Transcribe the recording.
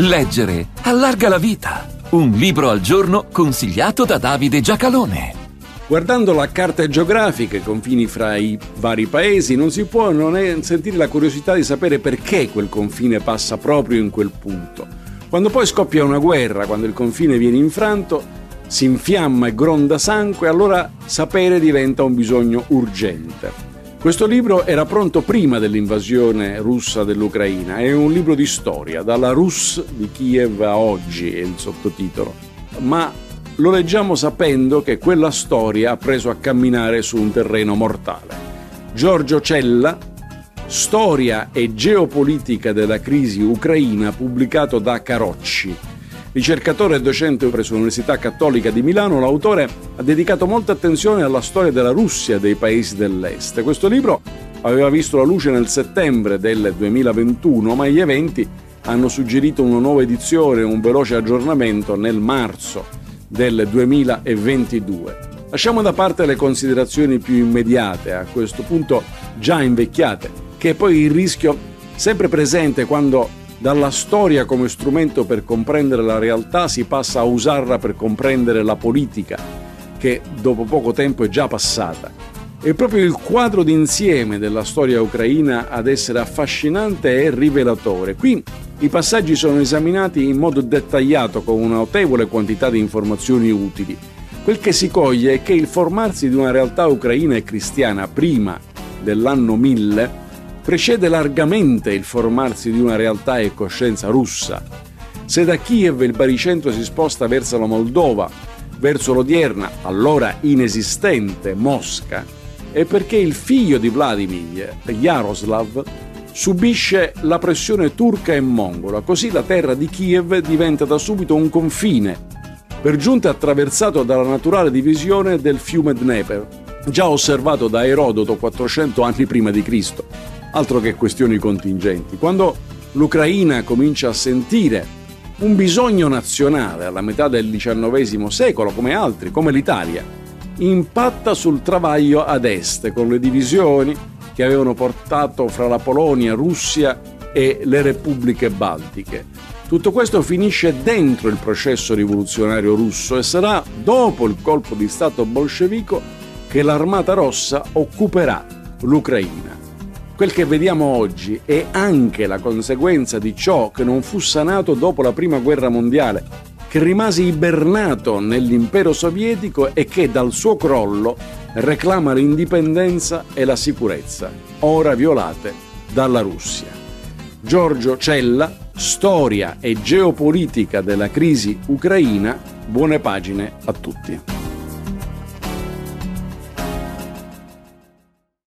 Leggere allarga la vita. Un libro al giorno consigliato da Davide Giacalone. Guardando la carta geografica, i confini fra i vari paesi, non si può non sentire la curiosità di sapere perché quel confine passa proprio in quel punto. Quando poi scoppia una guerra, quando il confine viene infranto, si infiamma e gronda sangue, allora sapere diventa un bisogno urgente. Questo libro era pronto prima dell'invasione russa dell'Ucraina, è un libro di storia, dalla Rus di Kiev a oggi è il sottotitolo, ma lo leggiamo sapendo che quella storia ha preso a camminare su un terreno mortale. Giorgio Cella, Storia e geopolitica della crisi ucraina, pubblicato da Carocci, Ricercatore e docente presso l'Università Cattolica di Milano, l'autore ha dedicato molta attenzione alla storia della Russia e dei paesi dell'Est. Questo libro aveva visto la luce nel settembre del 2021, ma gli eventi hanno suggerito una nuova edizione, un veloce aggiornamento nel marzo del 2022. Lasciamo da parte le considerazioni più immediate, a questo punto già invecchiate, che è poi il rischio sempre presente quando dalla storia come strumento per comprendere la realtà si passa a usarla per comprendere la politica, che dopo poco tempo è già passata. È proprio il quadro d'insieme della storia ucraina ad essere affascinante e rivelatore. Qui i passaggi sono esaminati in modo dettagliato con una notevole quantità di informazioni utili. Quel che si coglie è che il formarsi di una realtà ucraina e cristiana prima dell'anno 1000 precede largamente il formarsi di una realtà e coscienza russa. Se da Kiev il baricentro si sposta verso la Moldova, verso l'odierna, allora inesistente, Mosca, è perché il figlio di Vladimir, Yaroslav, subisce la pressione turca e mongola, così la terra di Kiev diventa da subito un confine, per giunta attraversato dalla naturale divisione del fiume Dnieper, già osservato da Erodoto 400 anni prima di Cristo altro che questioni contingenti. Quando l'Ucraina comincia a sentire un bisogno nazionale alla metà del XIX secolo, come altri, come l'Italia, impatta sul travaglio ad est con le divisioni che avevano portato fra la Polonia, Russia e le repubbliche baltiche. Tutto questo finisce dentro il processo rivoluzionario russo e sarà dopo il colpo di Stato bolscevico che l'Armata Rossa occuperà l'Ucraina. Quel che vediamo oggi è anche la conseguenza di ciò che non fu sanato dopo la Prima Guerra Mondiale, che rimase ibernato nell'impero sovietico e che dal suo crollo reclama l'indipendenza e la sicurezza, ora violate dalla Russia. Giorgio Cella, Storia e geopolitica della crisi ucraina, buone pagine a tutti.